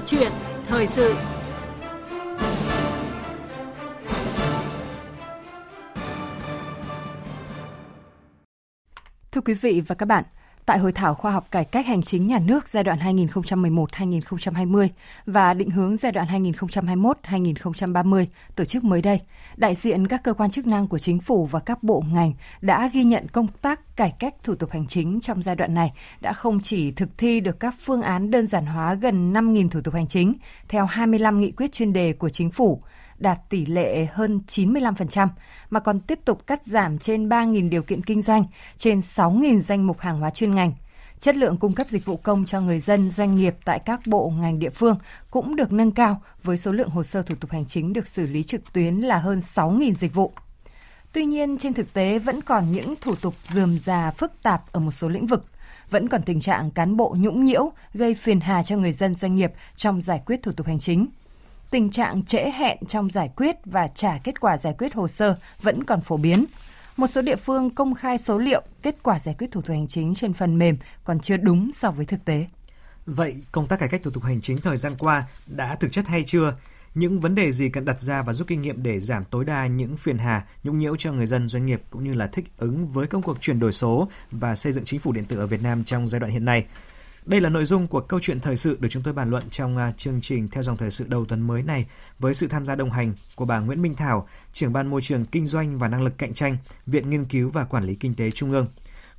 Câu chuyện thời sự. Thưa quý vị và các bạn, tại Hội thảo khoa học cải cách hành chính nhà nước giai đoạn 2011-2020 và định hướng giai đoạn 2021-2030 tổ chức mới đây, đại diện các cơ quan chức năng của chính phủ và các bộ ngành đã ghi nhận công tác cải cách thủ tục hành chính trong giai đoạn này đã không chỉ thực thi được các phương án đơn giản hóa gần 5.000 thủ tục hành chính theo 25 nghị quyết chuyên đề của chính phủ, đạt tỷ lệ hơn 95%, mà còn tiếp tục cắt giảm trên 3.000 điều kiện kinh doanh, trên 6.000 danh mục hàng hóa chuyên ngành. Chất lượng cung cấp dịch vụ công cho người dân, doanh nghiệp tại các bộ ngành địa phương cũng được nâng cao với số lượng hồ sơ thủ tục hành chính được xử lý trực tuyến là hơn 6.000 dịch vụ. Tuy nhiên, trên thực tế vẫn còn những thủ tục dườm già phức tạp ở một số lĩnh vực vẫn còn tình trạng cán bộ nhũng nhiễu gây phiền hà cho người dân doanh nghiệp trong giải quyết thủ tục hành chính tình trạng trễ hẹn trong giải quyết và trả kết quả giải quyết hồ sơ vẫn còn phổ biến. Một số địa phương công khai số liệu kết quả giải quyết thủ tục hành chính trên phần mềm còn chưa đúng so với thực tế. Vậy công tác cải cách thủ tục hành chính thời gian qua đã thực chất hay chưa? Những vấn đề gì cần đặt ra và rút kinh nghiệm để giảm tối đa những phiền hà, nhũng nhiễu cho người dân doanh nghiệp cũng như là thích ứng với công cuộc chuyển đổi số và xây dựng chính phủ điện tử ở Việt Nam trong giai đoạn hiện nay? Đây là nội dung của câu chuyện thời sự được chúng tôi bàn luận trong à, chương trình theo dòng thời sự đầu tuần mới này với sự tham gia đồng hành của bà Nguyễn Minh Thảo, trưởng ban môi trường kinh doanh và năng lực cạnh tranh, Viện Nghiên cứu và Quản lý Kinh tế Trung ương.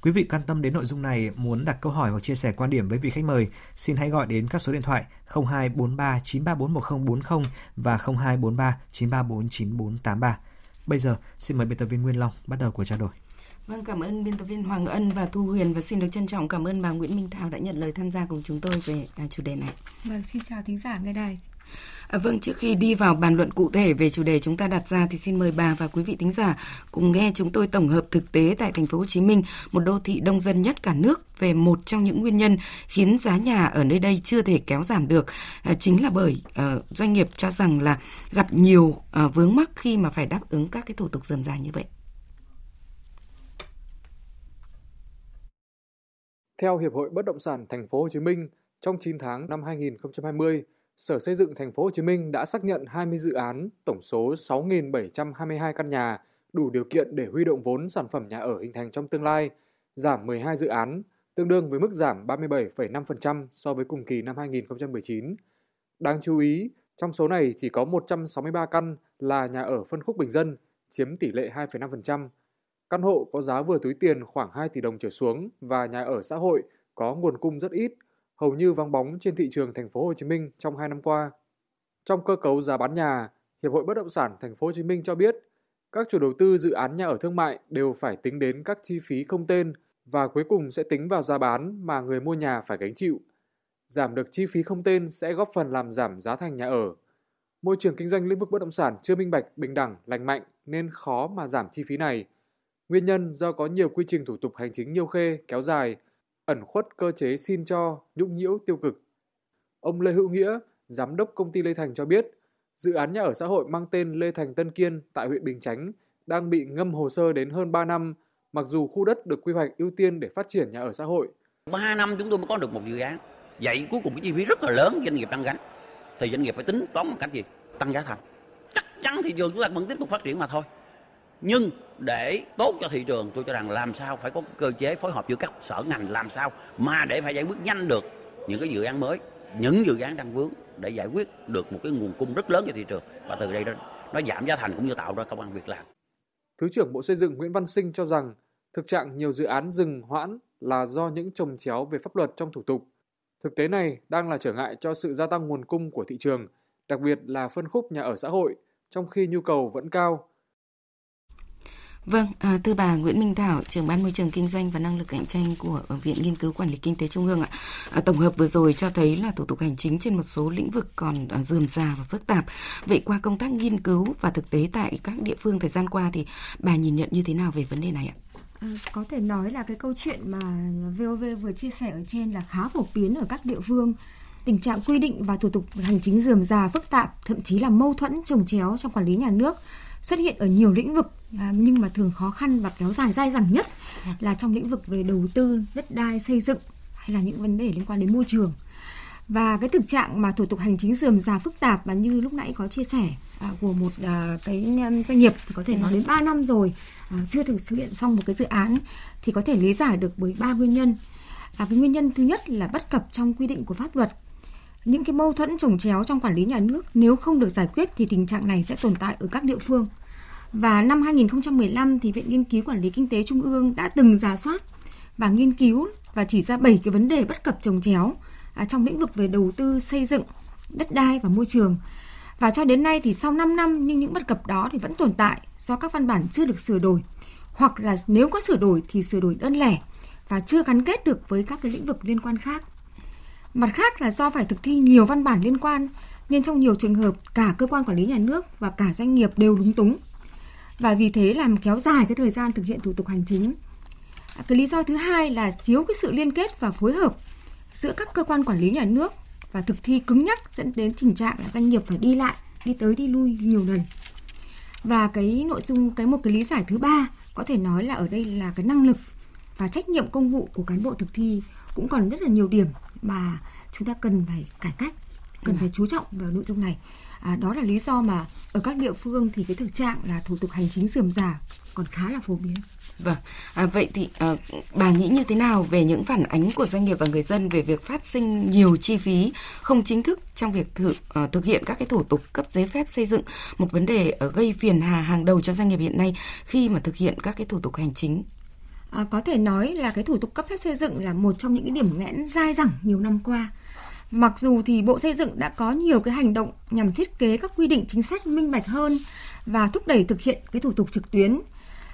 Quý vị quan tâm đến nội dung này, muốn đặt câu hỏi hoặc chia sẻ quan điểm với vị khách mời, xin hãy gọi đến các số điện thoại 0243 934 1040 và 0243 934 9483. Bây giờ, xin mời biên tập viên Nguyên Long bắt đầu cuộc trao đổi. Vâng, cảm ơn biên tập viên Hoàng Ân và Thu Huyền và xin được trân trọng cảm ơn bà Nguyễn Minh Thảo đã nhận lời tham gia cùng chúng tôi về à, chủ đề này. Vâng, xin chào thính giả nghe đài. À, vâng, trước khi đi vào bàn luận cụ thể về chủ đề chúng ta đặt ra thì xin mời bà và quý vị thính giả cùng nghe chúng tôi tổng hợp thực tế tại thành phố Hồ Chí Minh, một đô thị đông dân nhất cả nước về một trong những nguyên nhân khiến giá nhà ở nơi đây chưa thể kéo giảm được à, chính là bởi uh, doanh nghiệp cho rằng là gặp nhiều uh, vướng mắc khi mà phải đáp ứng các cái thủ tục dườm già như vậy. Theo Hiệp hội Bất động sản Thành phố Hồ Chí Minh, trong 9 tháng năm 2020, Sở Xây dựng Thành phố Hồ Chí Minh đã xác nhận 20 dự án, tổng số 6.722 căn nhà đủ điều kiện để huy động vốn sản phẩm nhà ở hình thành trong tương lai, giảm 12 dự án, tương đương với mức giảm 37,5% so với cùng kỳ năm 2019. Đáng chú ý, trong số này chỉ có 163 căn là nhà ở phân khúc bình dân, chiếm tỷ lệ 2,5%, Căn hộ có giá vừa túi tiền khoảng 2 tỷ đồng trở xuống và nhà ở xã hội có nguồn cung rất ít, hầu như vắng bóng trên thị trường thành phố Hồ Chí Minh trong 2 năm qua. Trong cơ cấu giá bán nhà, Hiệp hội Bất động sản thành phố Hồ Chí Minh cho biết, các chủ đầu tư dự án nhà ở thương mại đều phải tính đến các chi phí không tên và cuối cùng sẽ tính vào giá bán mà người mua nhà phải gánh chịu. Giảm được chi phí không tên sẽ góp phần làm giảm giá thành nhà ở. Môi trường kinh doanh lĩnh vực bất động sản chưa minh bạch, bình đẳng, lành mạnh nên khó mà giảm chi phí này – Nguyên nhân do có nhiều quy trình thủ tục hành chính nhiều khê, kéo dài, ẩn khuất cơ chế xin cho, nhũng nhiễu tiêu cực. Ông Lê Hữu Nghĩa, giám đốc công ty Lê Thành cho biết, dự án nhà ở xã hội mang tên Lê Thành Tân Kiên tại huyện Bình Chánh đang bị ngâm hồ sơ đến hơn 3 năm, mặc dù khu đất được quy hoạch ưu tiên để phát triển nhà ở xã hội. 3 năm chúng tôi mới có được một dự án. Vậy cuối cùng cái chi phí rất là lớn doanh nghiệp đang gánh. Thì doanh nghiệp phải tính toán một cách gì? Tăng giá thành. Chắc chắn thị trường chúng ta vẫn tiếp tục phát triển mà thôi nhưng để tốt cho thị trường tôi cho rằng làm sao phải có cơ chế phối hợp giữa các sở ngành làm sao mà để phải giải quyết nhanh được những cái dự án mới những dự án đang vướng để giải quyết được một cái nguồn cung rất lớn cho thị trường và từ đây nó, nó giảm giá thành cũng như tạo ra công an việc làm. Thứ trưởng Bộ Xây dựng Nguyễn Văn Sinh cho rằng thực trạng nhiều dự án dừng hoãn là do những trồng chéo về pháp luật trong thủ tục. Thực tế này đang là trở ngại cho sự gia tăng nguồn cung của thị trường, đặc biệt là phân khúc nhà ở xã hội, trong khi nhu cầu vẫn cao Vâng, à, thưa bà Nguyễn Minh Thảo, trưởng ban môi trường kinh doanh và năng lực cạnh tranh của Viện Nghiên cứu Quản lý Kinh tế Trung ương ạ. À, tổng hợp vừa rồi cho thấy là thủ tục hành chính trên một số lĩnh vực còn à, dườm già và phức tạp. Vậy qua công tác nghiên cứu và thực tế tại các địa phương thời gian qua thì bà nhìn nhận như thế nào về vấn đề này ạ? À, có thể nói là cái câu chuyện mà VOV vừa chia sẻ ở trên là khá phổ biến ở các địa phương tình trạng quy định và thủ tục hành chính dườm già phức tạp thậm chí là mâu thuẫn trồng chéo trong quản lý nhà nước xuất hiện ở nhiều lĩnh vực à, nhưng mà thường khó khăn và kéo dài dai dẳng nhất là trong lĩnh vực về đầu tư, đất đai, xây dựng hay là những vấn đề liên quan đến môi trường. và cái thực trạng mà thủ tục hành chính dườm già phức tạp và như lúc nãy có chia sẻ à, của một à, cái doanh nghiệp thì có thể nói đến 3 năm rồi à, chưa thực hiện xong một cái dự án thì có thể lý giải được bởi ba nguyên nhân. À, cái nguyên nhân thứ nhất là bất cập trong quy định của pháp luật. Những cái mâu thuẫn trồng chéo trong quản lý nhà nước nếu không được giải quyết thì tình trạng này sẽ tồn tại ở các địa phương. Và năm 2015 thì Viện Nghiên cứu Quản lý Kinh tế Trung ương đã từng giả soát và nghiên cứu và chỉ ra 7 cái vấn đề bất cập trồng chéo à, trong lĩnh vực về đầu tư xây dựng, đất đai và môi trường. Và cho đến nay thì sau 5 năm nhưng những bất cập đó thì vẫn tồn tại do các văn bản chưa được sửa đổi hoặc là nếu có sửa đổi thì sửa đổi đơn lẻ và chưa gắn kết được với các cái lĩnh vực liên quan khác. Mặt khác là do phải thực thi nhiều văn bản liên quan nên trong nhiều trường hợp cả cơ quan quản lý nhà nước và cả doanh nghiệp đều lúng túng. Và vì thế làm kéo dài cái thời gian thực hiện thủ tục hành chính. À, cái lý do thứ hai là thiếu cái sự liên kết và phối hợp giữa các cơ quan quản lý nhà nước và thực thi cứng nhắc dẫn đến tình trạng là doanh nghiệp phải đi lại, đi tới đi lui nhiều lần. Và cái nội dung cái một cái lý giải thứ ba có thể nói là ở đây là cái năng lực và trách nhiệm công vụ của cán bộ thực thi cũng còn rất là nhiều điểm mà chúng ta cần phải cải cách, cần phải chú trọng vào nội dung này. À, đó là lý do mà ở các địa phương thì cái thực trạng là thủ tục hành chính sườm rà còn khá là phổ biến. Vâng, à, vậy thì à, bà nghĩ như thế nào về những phản ánh của doanh nghiệp và người dân về việc phát sinh nhiều chi phí không chính thức trong việc thử, à, thực hiện các cái thủ tục cấp giấy phép xây dựng, một vấn đề à, gây phiền hà hàng đầu cho doanh nghiệp hiện nay khi mà thực hiện các cái thủ tục hành chính? À, có thể nói là cái thủ tục cấp phép xây dựng là một trong những cái điểm nghẽn dai dẳng nhiều năm qua. Mặc dù thì Bộ Xây dựng đã có nhiều cái hành động nhằm thiết kế các quy định chính sách minh bạch hơn và thúc đẩy thực hiện cái thủ tục trực tuyến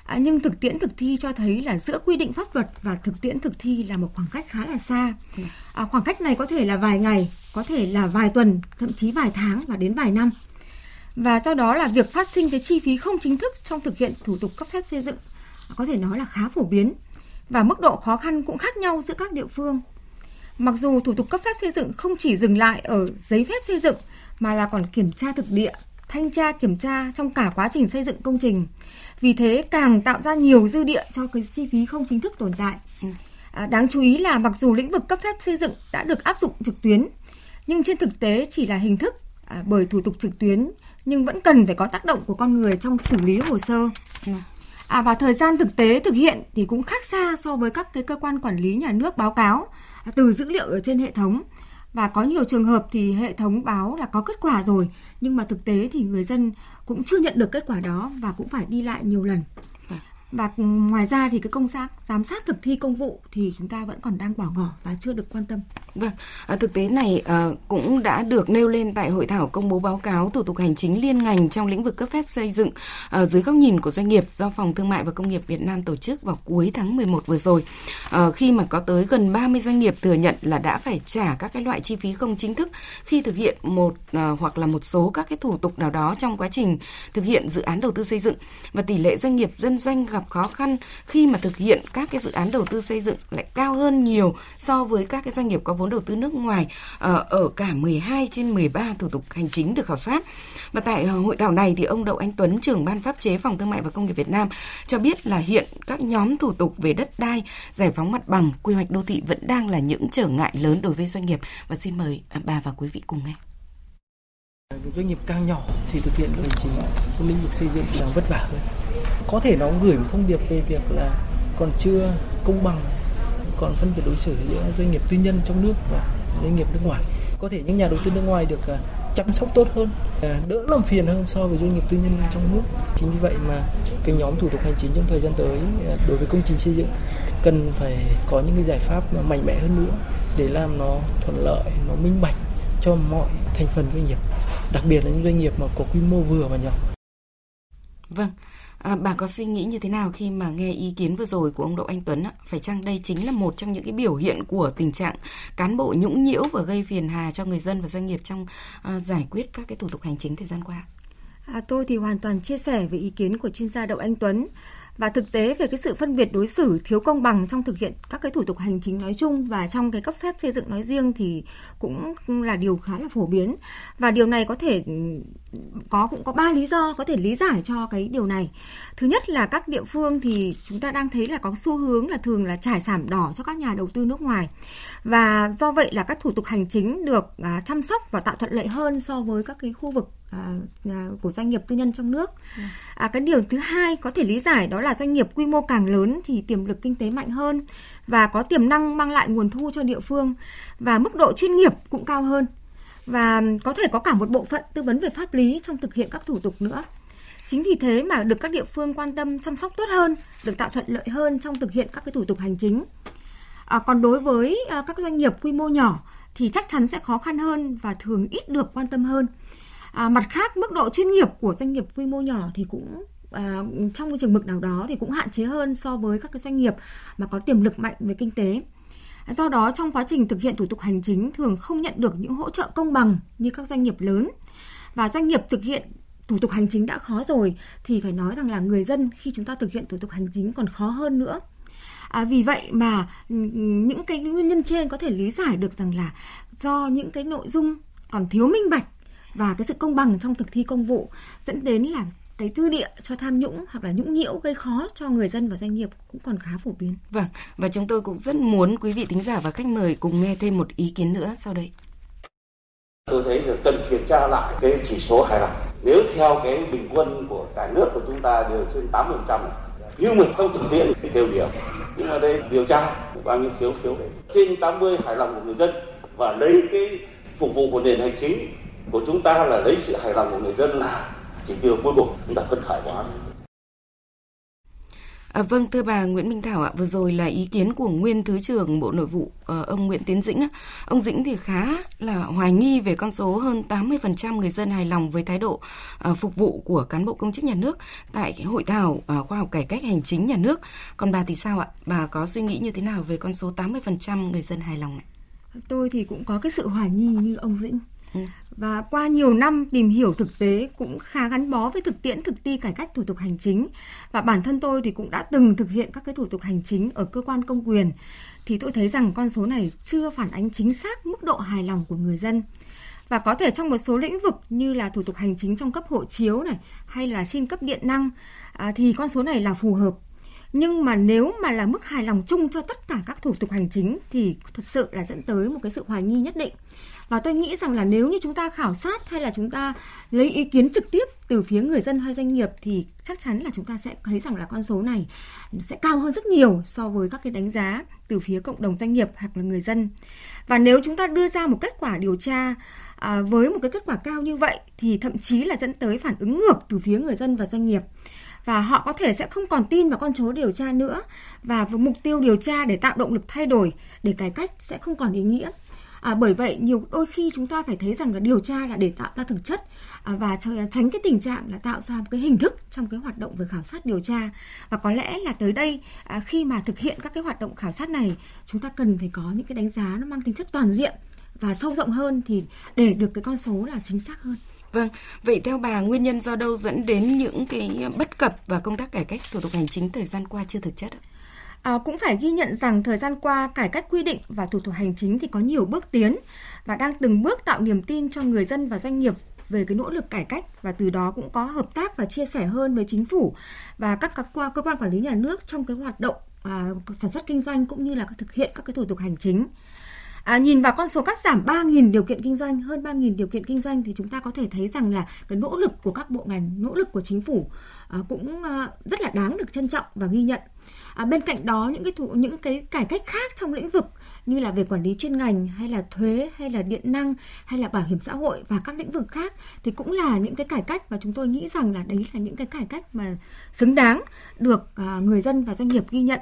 À, nhưng thực tiễn thực thi cho thấy là giữa quy định pháp luật và thực tiễn thực thi là một khoảng cách khá là xa. À, khoảng cách này có thể là vài ngày, có thể là vài tuần, thậm chí vài tháng và đến vài năm. Và do đó là việc phát sinh cái chi phí không chính thức trong thực hiện thủ tục cấp phép xây dựng có thể nói là khá phổ biến và mức độ khó khăn cũng khác nhau giữa các địa phương. Mặc dù thủ tục cấp phép xây dựng không chỉ dừng lại ở giấy phép xây dựng mà là còn kiểm tra thực địa, thanh tra kiểm tra trong cả quá trình xây dựng công trình vì thế càng tạo ra nhiều dư địa cho cái chi phí không chính thức tồn tại. Ừ. À, đáng chú ý là mặc dù lĩnh vực cấp phép xây dựng đã được áp dụng trực tuyến, nhưng trên thực tế chỉ là hình thức à, bởi thủ tục trực tuyến nhưng vẫn cần phải có tác động của con người trong xử lý hồ sơ. À, và thời gian thực tế thực hiện thì cũng khác xa so với các cái cơ quan quản lý nhà nước báo cáo à, từ dữ liệu ở trên hệ thống. Và có nhiều trường hợp thì hệ thống báo là có kết quả rồi nhưng mà thực tế thì người dân cũng chưa nhận được kết quả đó và cũng phải đi lại nhiều lần. Và ngoài ra thì cái công tác giám sát thực thi công vụ thì chúng ta vẫn còn đang bỏ ngỏ và chưa được quan tâm. Vâng, à, thực tế này à, cũng đã được nêu lên tại hội thảo công bố báo cáo thủ tục hành chính liên ngành trong lĩnh vực cấp phép xây dựng à, dưới góc nhìn của doanh nghiệp do Phòng Thương mại và Công nghiệp Việt Nam tổ chức vào cuối tháng 11 vừa rồi. À, khi mà có tới gần 30 doanh nghiệp thừa nhận là đã phải trả các cái loại chi phí không chính thức khi thực hiện một à, hoặc là một số các cái thủ tục nào đó trong quá trình thực hiện dự án đầu tư xây dựng và tỷ lệ doanh nghiệp dân doanh gặp khó khăn khi mà thực hiện các cái dự án đầu tư xây dựng lại cao hơn nhiều so với các cái doanh nghiệp có vốn đầu tư nước ngoài ờ, ở cả 12 trên 13 thủ tục hành chính được khảo sát. Và tại ờ, hội thảo này thì ông Đậu Anh Tuấn, trưởng ban pháp chế Phòng Thương mại và Công nghiệp Việt Nam cho biết là hiện các nhóm thủ tục về đất đai, giải phóng mặt bằng, quy hoạch đô thị vẫn đang là những trở ngại lớn đối với doanh nghiệp. Và xin mời à, bà và quý vị cùng nghe. Doanh nghiệp càng nhỏ thì thực hiện hành chính trong lĩnh vực xây dựng là vất vả hơn. Có thể nó gửi một thông điệp về việc là còn chưa công bằng còn phân biệt đối xử giữa doanh nghiệp tư nhân trong nước và doanh nghiệp nước ngoài. Có thể những nhà đầu tư nước ngoài được à, chăm sóc tốt hơn à, đỡ làm phiền hơn so với doanh nghiệp tư nhân trong nước. Chính vì vậy mà cái nhóm thủ tục hành chính trong thời gian tới à, đối với công trình xây dựng cần phải có những cái giải pháp mạnh mẽ hơn nữa để làm nó thuận lợi, nó minh bạch cho mọi thành phần doanh nghiệp, đặc biệt là những doanh nghiệp mà có quy mô vừa và nhỏ. Vâng À, bà có suy nghĩ như thế nào khi mà nghe ý kiến vừa rồi của ông Đỗ Anh Tuấn? Ạ? Phải chăng đây chính là một trong những cái biểu hiện của tình trạng cán bộ nhũng nhiễu và gây phiền hà cho người dân và doanh nghiệp trong à, giải quyết các cái thủ tục hành chính thời gian qua? À, tôi thì hoàn toàn chia sẻ với ý kiến của chuyên gia Đậu Anh Tuấn và thực tế về cái sự phân biệt đối xử thiếu công bằng trong thực hiện các cái thủ tục hành chính nói chung và trong cái cấp phép xây dựng nói riêng thì cũng là điều khá là phổ biến. Và điều này có thể, có, cũng có ba lý do có thể lý giải cho cái điều này. Thứ nhất là các địa phương thì chúng ta đang thấy là có xu hướng là thường là trải giảm đỏ cho các nhà đầu tư nước ngoài. Và do vậy là các thủ tục hành chính được à, chăm sóc và tạo thuận lợi hơn so với các cái khu vực à, à, của doanh nghiệp tư nhân trong nước à, cái điều thứ hai có thể lý giải đó là doanh nghiệp quy mô càng lớn thì tiềm lực kinh tế mạnh hơn và có tiềm năng mang lại nguồn thu cho địa phương và mức độ chuyên nghiệp cũng cao hơn và có thể có cả một bộ phận tư vấn về pháp lý trong thực hiện các thủ tục nữa. Chính vì thế mà được các địa phương quan tâm chăm sóc tốt hơn, được tạo thuận lợi hơn trong thực hiện các cái thủ tục hành chính. À, còn đối với à, các doanh nghiệp quy mô nhỏ thì chắc chắn sẽ khó khăn hơn và thường ít được quan tâm hơn. À, mặt khác, mức độ chuyên nghiệp của doanh nghiệp quy mô nhỏ thì cũng à, trong một trường mực nào đó thì cũng hạn chế hơn so với các cái doanh nghiệp mà có tiềm lực mạnh về kinh tế. Do đó trong quá trình thực hiện thủ tục hành chính thường không nhận được những hỗ trợ công bằng như các doanh nghiệp lớn. Và doanh nghiệp thực hiện thủ tục hành chính đã khó rồi thì phải nói rằng là người dân khi chúng ta thực hiện thủ tục hành chính còn khó hơn nữa. À, vì vậy mà ừ, ừ, những cái nguyên nhân trên có thể lý giải được rằng là do những cái nội dung còn thiếu minh bạch và cái sự công bằng trong thực thi công vụ dẫn đến là cái dư địa cho tham nhũng hoặc là nhũng nhiễu gây khó cho người dân và doanh nghiệp cũng còn khá phổ biến. Vâng, và chúng tôi cũng rất muốn quý vị thính giả và khách mời cùng nghe thêm một ý kiến nữa sau đây. Tôi thấy là cần kiểm tra lại cái chỉ số hài lòng. Nếu theo cái bình quân của cả nước của chúng ta đều trên 80%, nhưng mà trong thực tiễn thì đều điều. Nhưng mà đây điều tra bao nhiêu phiếu phiếu đấy. Trên 80 hài lòng của người dân và lấy cái phục vụ của nền hành chính của chúng ta là lấy sự hài lòng của người dân là chỉ tiêu cuối cùng chúng ta phân khải hóa À, vâng thưa bà Nguyễn Minh Thảo ạ, vừa rồi là ý kiến của nguyên thứ trưởng Bộ Nội vụ uh, ông Nguyễn Tiến Dĩnh. Ông Dĩnh thì khá là hoài nghi về con số hơn 80% người dân hài lòng với thái độ uh, phục vụ của cán bộ công chức nhà nước tại cái hội thảo uh, khoa học cải cách hành chính nhà nước. Còn bà thì sao ạ? Bà có suy nghĩ như thế nào về con số 80% người dân hài lòng này? Tôi thì cũng có cái sự hoài nghi như ông Dĩnh. Ừ. Và qua nhiều năm tìm hiểu thực tế cũng khá gắn bó với thực tiễn thực ti cải cách thủ tục hành chính. Và bản thân tôi thì cũng đã từng thực hiện các cái thủ tục hành chính ở cơ quan công quyền. Thì tôi thấy rằng con số này chưa phản ánh chính xác mức độ hài lòng của người dân. Và có thể trong một số lĩnh vực như là thủ tục hành chính trong cấp hộ chiếu này hay là xin cấp điện năng à, thì con số này là phù hợp. Nhưng mà nếu mà là mức hài lòng chung cho tất cả các thủ tục hành chính thì thật sự là dẫn tới một cái sự hoài nghi nhất định và tôi nghĩ rằng là nếu như chúng ta khảo sát hay là chúng ta lấy ý kiến trực tiếp từ phía người dân hay doanh nghiệp thì chắc chắn là chúng ta sẽ thấy rằng là con số này sẽ cao hơn rất nhiều so với các cái đánh giá từ phía cộng đồng doanh nghiệp hoặc là người dân. Và nếu chúng ta đưa ra một kết quả điều tra à, với một cái kết quả cao như vậy thì thậm chí là dẫn tới phản ứng ngược từ phía người dân và doanh nghiệp. Và họ có thể sẽ không còn tin vào con số điều tra nữa. Và với mục tiêu điều tra để tạo động lực thay đổi để cải cách sẽ không còn ý nghĩa. À, bởi vậy nhiều đôi khi chúng ta phải thấy rằng là điều tra là để tạo ra thực chất à, và à, tránh cái tình trạng là tạo ra một cái hình thức trong cái hoạt động về khảo sát điều tra và có lẽ là tới đây à, khi mà thực hiện các cái hoạt động khảo sát này chúng ta cần phải có những cái đánh giá nó mang tính chất toàn diện và sâu rộng hơn thì để được cái con số là chính xác hơn. Vâng, vậy theo bà nguyên nhân do đâu dẫn đến những cái bất cập và công tác cải cách thủ tục hành chính thời gian qua chưa thực chất ạ? À, cũng phải ghi nhận rằng thời gian qua cải cách quy định và thủ tục hành chính thì có nhiều bước tiến và đang từng bước tạo niềm tin cho người dân và doanh nghiệp về cái nỗ lực cải cách và từ đó cũng có hợp tác và chia sẻ hơn với chính phủ và các, các cơ quan quản lý nhà nước trong cái hoạt động à, sản xuất kinh doanh cũng như là thực hiện các cái thủ tục hành chính. À, nhìn vào con số cắt giảm 3.000 điều kiện kinh doanh, hơn 3.000 điều kiện kinh doanh thì chúng ta có thể thấy rằng là cái nỗ lực của các bộ ngành, nỗ lực của chính phủ à, cũng à, rất là đáng được trân trọng và ghi nhận. À, bên cạnh đó những cái thủ, những cái cải cách khác trong lĩnh vực như là về quản lý chuyên ngành hay là thuế hay là điện năng hay là bảo hiểm xã hội và các lĩnh vực khác thì cũng là những cái cải cách và chúng tôi nghĩ rằng là đấy là những cái cải cách mà xứng đáng được à, người dân và doanh nghiệp ghi nhận.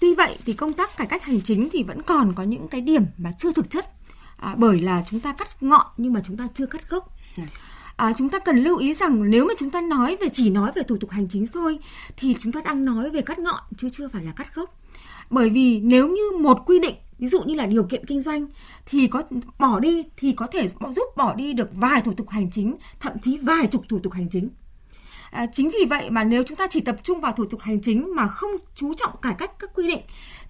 Tuy vậy thì công tác cải cách hành chính thì vẫn còn có những cái điểm mà chưa thực chất à, bởi là chúng ta cắt ngọn nhưng mà chúng ta chưa cắt gốc. Dạ. À, chúng ta cần lưu ý rằng nếu mà chúng ta nói về chỉ nói về thủ tục hành chính thôi thì chúng ta đang nói về cắt ngọn chứ chưa phải là cắt gốc. Bởi vì nếu như một quy định ví dụ như là điều kiện kinh doanh thì có bỏ đi thì có thể giúp bỏ đi được vài thủ tục hành chính thậm chí vài chục thủ tục hành chính. À, chính vì vậy mà nếu chúng ta chỉ tập trung vào thủ tục hành chính mà không chú trọng cải cách các quy định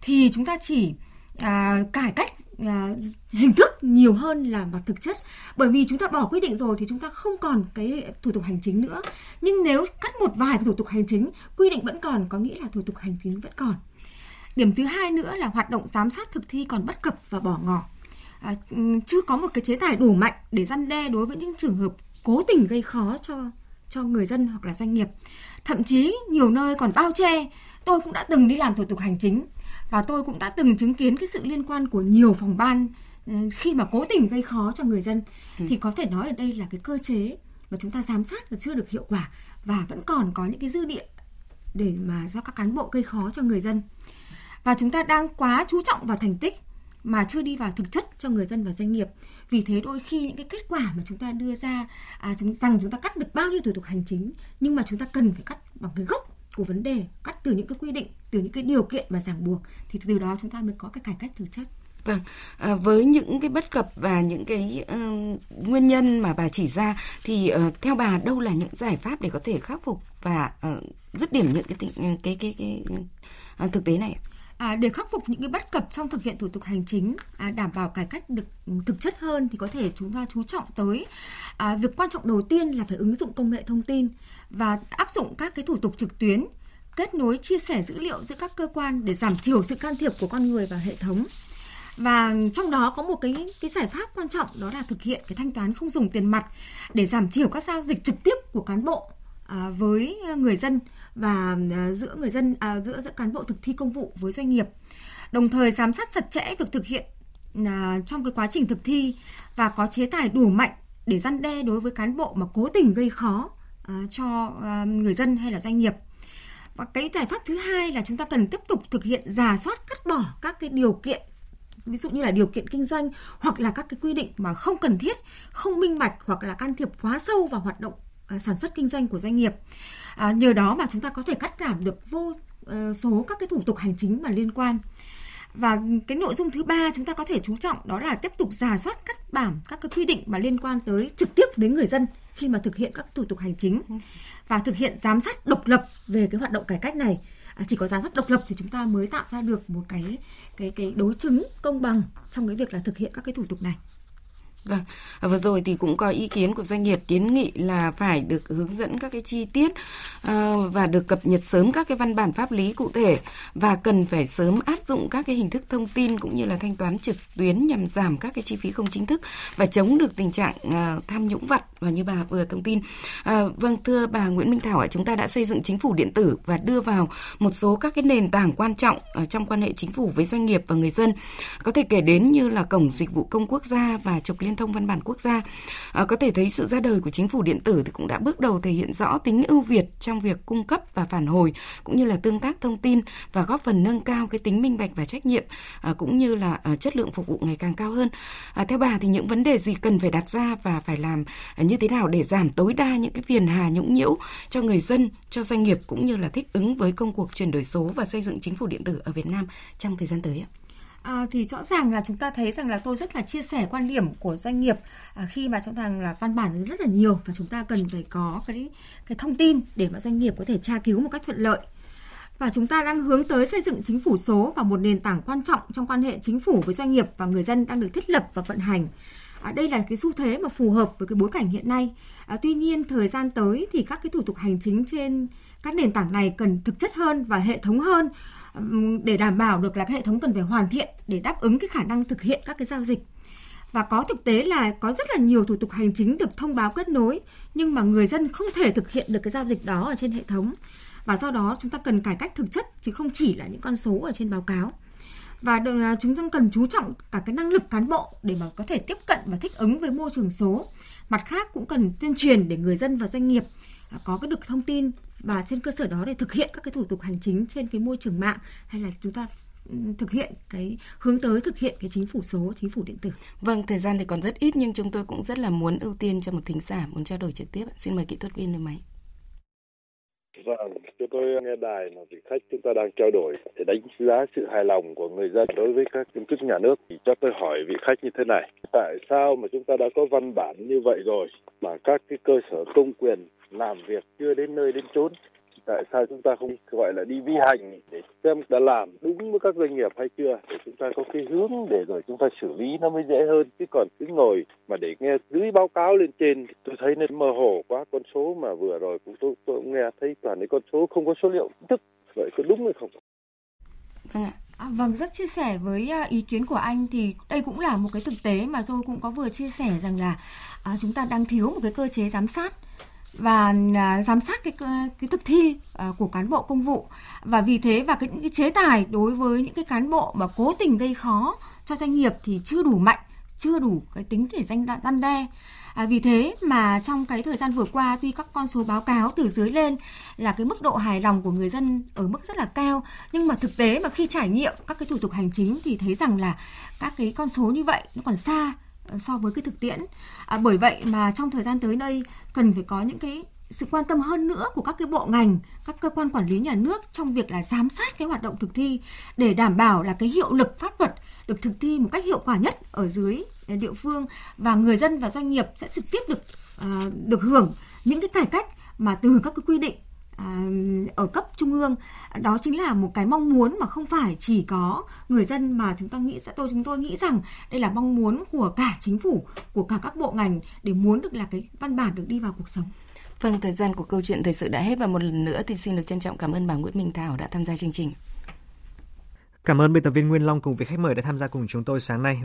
thì chúng ta chỉ à, cải cách à, hình thức nhiều hơn là mặt thực chất. Bởi vì chúng ta bỏ quy định rồi thì chúng ta không còn cái thủ tục hành chính nữa. Nhưng nếu cắt một vài thủ tục hành chính quy định vẫn còn có nghĩa là thủ tục hành chính vẫn còn. Điểm thứ hai nữa là hoạt động giám sát thực thi còn bất cập và bỏ ngỏ. À, chưa có một cái chế tài đủ mạnh để răn đe đối với những trường hợp cố tình gây khó cho cho người dân hoặc là doanh nghiệp. Thậm chí nhiều nơi còn bao che tôi cũng đã từng đi làm thủ tục hành chính và tôi cũng đã từng chứng kiến cái sự liên quan của nhiều phòng ban ừ, khi mà cố tình gây khó cho người dân. Ừ. thì có thể nói ở đây là cái cơ chế mà chúng ta giám sát là chưa được hiệu quả và vẫn còn có những cái dư địa để mà do các cán bộ gây khó cho người dân. Và chúng ta đang quá chú trọng vào thành tích mà chưa đi vào thực chất cho người dân và doanh nghiệp. Vì thế đôi khi những cái kết quả mà chúng ta đưa ra à, chúng, rằng chúng ta cắt được bao nhiêu thủ tục hành chính nhưng mà chúng ta cần phải cắt bằng cái gốc của vấn đề cắt từ những cái quy định từ những cái điều kiện mà ràng buộc thì từ đó chúng ta mới có cái cải cách thực chất Vâng, à, với những cái bất cập và những cái uh, nguyên nhân mà bà chỉ ra thì uh, theo bà đâu là những giải pháp để có thể khắc phục và uh, dứt điểm những cái cái cái cái, cái uh, thực tế này? À, để khắc phục những cái bất cập trong thực hiện thủ tục hành chính, à, đảm bảo cải cách được ừ, thực chất hơn thì có thể chúng ta chú trọng tới à, việc quan trọng đầu tiên là phải ứng dụng công nghệ thông tin và áp dụng các cái thủ tục trực tuyến, kết nối chia sẻ dữ liệu giữa các cơ quan để giảm thiểu sự can thiệp của con người vào hệ thống. Và trong đó có một cái cái giải pháp quan trọng đó là thực hiện cái thanh toán không dùng tiền mặt để giảm thiểu các giao dịch trực tiếp của cán bộ à, với à, người dân và ờ, giữa người dân à, giữa giữa cán bộ thực thi công vụ với doanh nghiệp. Đồng thời giám sát chặt chẽ việc thực hiện à, trong cái quá trình thực thi và có chế tài đủ mạnh để răn đe đối với cán bộ mà cố tình gây khó à, cho à, người dân hay là doanh nghiệp. Và cái giải pháp thứ hai là chúng ta cần tiếp tục thực hiện giả soát cắt bỏ các cái điều kiện ví dụ như là điều kiện kinh doanh hoặc là các cái quy định mà không cần thiết không minh bạch hoặc là can thiệp quá sâu vào hoạt động sản xuất kinh doanh của doanh nghiệp à, nhờ đó mà chúng ta có thể cắt giảm được vô uh, số các cái thủ tục hành chính mà liên quan. Và cái nội dung thứ ba chúng ta có thể chú trọng đó là tiếp tục giả soát cắt giảm các cái quy định mà liên quan tới trực tiếp đến người dân khi mà thực hiện các thủ tục hành chính và thực hiện giám sát độc lập về cái hoạt động cải cách này. À, chỉ có giám sát độc lập thì chúng ta mới tạo ra được một cái cái cái đối chứng công bằng trong cái việc là thực hiện các cái thủ tục này. Vâng, à, vừa rồi thì cũng có ý kiến của doanh nghiệp kiến nghị là phải được hướng dẫn các cái chi tiết ờ, và được cập nhật sớm các cái văn bản pháp lý cụ thể và cần phải sớm áp dụng các cái hình thức thông tin cũng như là thanh toán trực tuyến nhằm giảm các cái chi phí không chính thức và chống được tình trạng ờ, tham nhũng vặt và như bà vừa thông tin. À, vâng, thưa bà Nguyễn Minh Thảo ạ, chúng ta đã xây dựng chính phủ điện tử và đưa vào một số các cái nền tảng quan trọng ở trong quan hệ chính phủ với doanh nghiệp và người dân. Có thể kể đến như là cổng dịch vụ công quốc gia và trục liên liên thông văn bản quốc gia. À, có thể thấy sự ra đời của chính phủ điện tử thì cũng đã bước đầu thể hiện rõ tính ưu việt trong việc cung cấp và phản hồi cũng như là tương tác thông tin và góp phần nâng cao cái tính minh bạch và trách nhiệm à, cũng như là à, chất lượng phục vụ ngày càng cao hơn. À, theo bà thì những vấn đề gì cần phải đặt ra và phải làm à, như thế nào để giảm tối đa những cái phiền hà nhũng nhiễu cho người dân, cho doanh nghiệp cũng như là thích ứng với công cuộc chuyển đổi số và xây dựng chính phủ điện tử ở Việt Nam trong thời gian tới ạ? À, thì rõ ràng là chúng ta thấy rằng là tôi rất là chia sẻ quan điểm của doanh nghiệp à, khi mà chúng ta là văn bản rất là nhiều và chúng ta cần phải có cái cái thông tin để mà doanh nghiệp có thể tra cứu một cách thuận lợi và chúng ta đang hướng tới xây dựng chính phủ số và một nền tảng quan trọng trong quan hệ chính phủ với doanh nghiệp và người dân đang được thiết lập và vận hành. À, đây là cái xu thế mà phù hợp với cái bối cảnh hiện nay. À, tuy nhiên thời gian tới thì các cái thủ tục hành chính trên các nền tảng này cần thực chất hơn và hệ thống hơn để đảm bảo được là cái hệ thống cần phải hoàn thiện để đáp ứng cái khả năng thực hiện các cái giao dịch. Và có thực tế là có rất là nhiều thủ tục hành chính được thông báo kết nối nhưng mà người dân không thể thực hiện được cái giao dịch đó ở trên hệ thống. Và do đó chúng ta cần cải cách thực chất chứ không chỉ là những con số ở trên báo cáo và chúng ta cần chú trọng cả cái năng lực cán bộ để mà có thể tiếp cận và thích ứng với môi trường số mặt khác cũng cần tuyên truyền để người dân và doanh nghiệp có cái được thông tin và trên cơ sở đó để thực hiện các cái thủ tục hành chính trên cái môi trường mạng hay là chúng ta ừ, thực hiện cái hướng tới thực hiện cái chính phủ số, chính phủ điện tử. Vâng, thời gian thì còn rất ít nhưng chúng tôi cũng rất là muốn ưu tiên cho một thính giả muốn trao đổi trực tiếp. Xin mời kỹ thuật viên lên máy. Vâng, tôi nghe đài mà vị khách chúng ta đang trao đổi để đánh giá sự hài lòng của người dân đối với các kiến chức nhà nước thì cho tôi hỏi vị khách như thế này. Tại sao mà chúng ta đã có văn bản như vậy rồi mà các cái cơ sở công quyền làm việc chưa đến nơi đến chốn tại sao chúng ta không gọi là đi vi hành để xem đã làm đúng với các doanh nghiệp hay chưa để chúng ta có cái hướng để rồi chúng ta xử lý nó mới dễ hơn. Chứ còn cứ ngồi mà để nghe dưới báo cáo lên trên tôi thấy nó mơ hồ quá. Con số mà vừa rồi cũng tôi, tôi cũng nghe thấy toàn cái con số không có số liệu chính thức. Vậy có đúng hay không? Vâng ạ. À, vâng, rất chia sẻ với à, ý kiến của anh thì đây cũng là một cái thực tế mà tôi cũng có vừa chia sẻ rằng là à, chúng ta đang thiếu một cái cơ chế giám sát và à, giám sát cái cái thực thi à, của cán bộ công vụ. Và vì thế và cái những cái chế tài đối với những cái cán bộ mà cố tình gây khó cho doanh nghiệp thì chưa đủ mạnh chưa đủ cái tính để danh đan đe. À, vì thế mà trong cái thời gian vừa qua tuy các con số báo cáo từ dưới lên là cái mức độ hài lòng của người dân ở mức rất là cao nhưng mà thực tế mà khi trải nghiệm các cái thủ tục hành chính thì thấy rằng là các cái con số như vậy nó còn xa so với cái thực tiễn. À, bởi vậy mà trong thời gian tới đây cần phải có những cái sự quan tâm hơn nữa của các cái bộ ngành, các cơ quan quản lý nhà nước trong việc là giám sát cái hoạt động thực thi để đảm bảo là cái hiệu lực pháp luật được thực thi một cách hiệu quả nhất ở dưới ờ, địa phương và người dân và doanh nghiệp sẽ trực tiếp được uh, được hưởng những cái cải cách mà từ các cái quy định ở cấp trung ương đó chính là một cái mong muốn mà không phải chỉ có người dân mà chúng ta nghĩ sẽ tôi chúng tôi nghĩ rằng đây là mong muốn của cả chính phủ của cả các bộ ngành để muốn được là cái văn bản được đi vào cuộc sống Vâng, thời gian của câu chuyện thời sự đã hết và một lần nữa thì xin được trân trọng cảm ơn bà Nguyễn Minh Thảo đã tham gia chương trình. Cảm ơn biên tập viên Nguyên Long cùng với khách mời đã tham gia cùng chúng tôi sáng nay.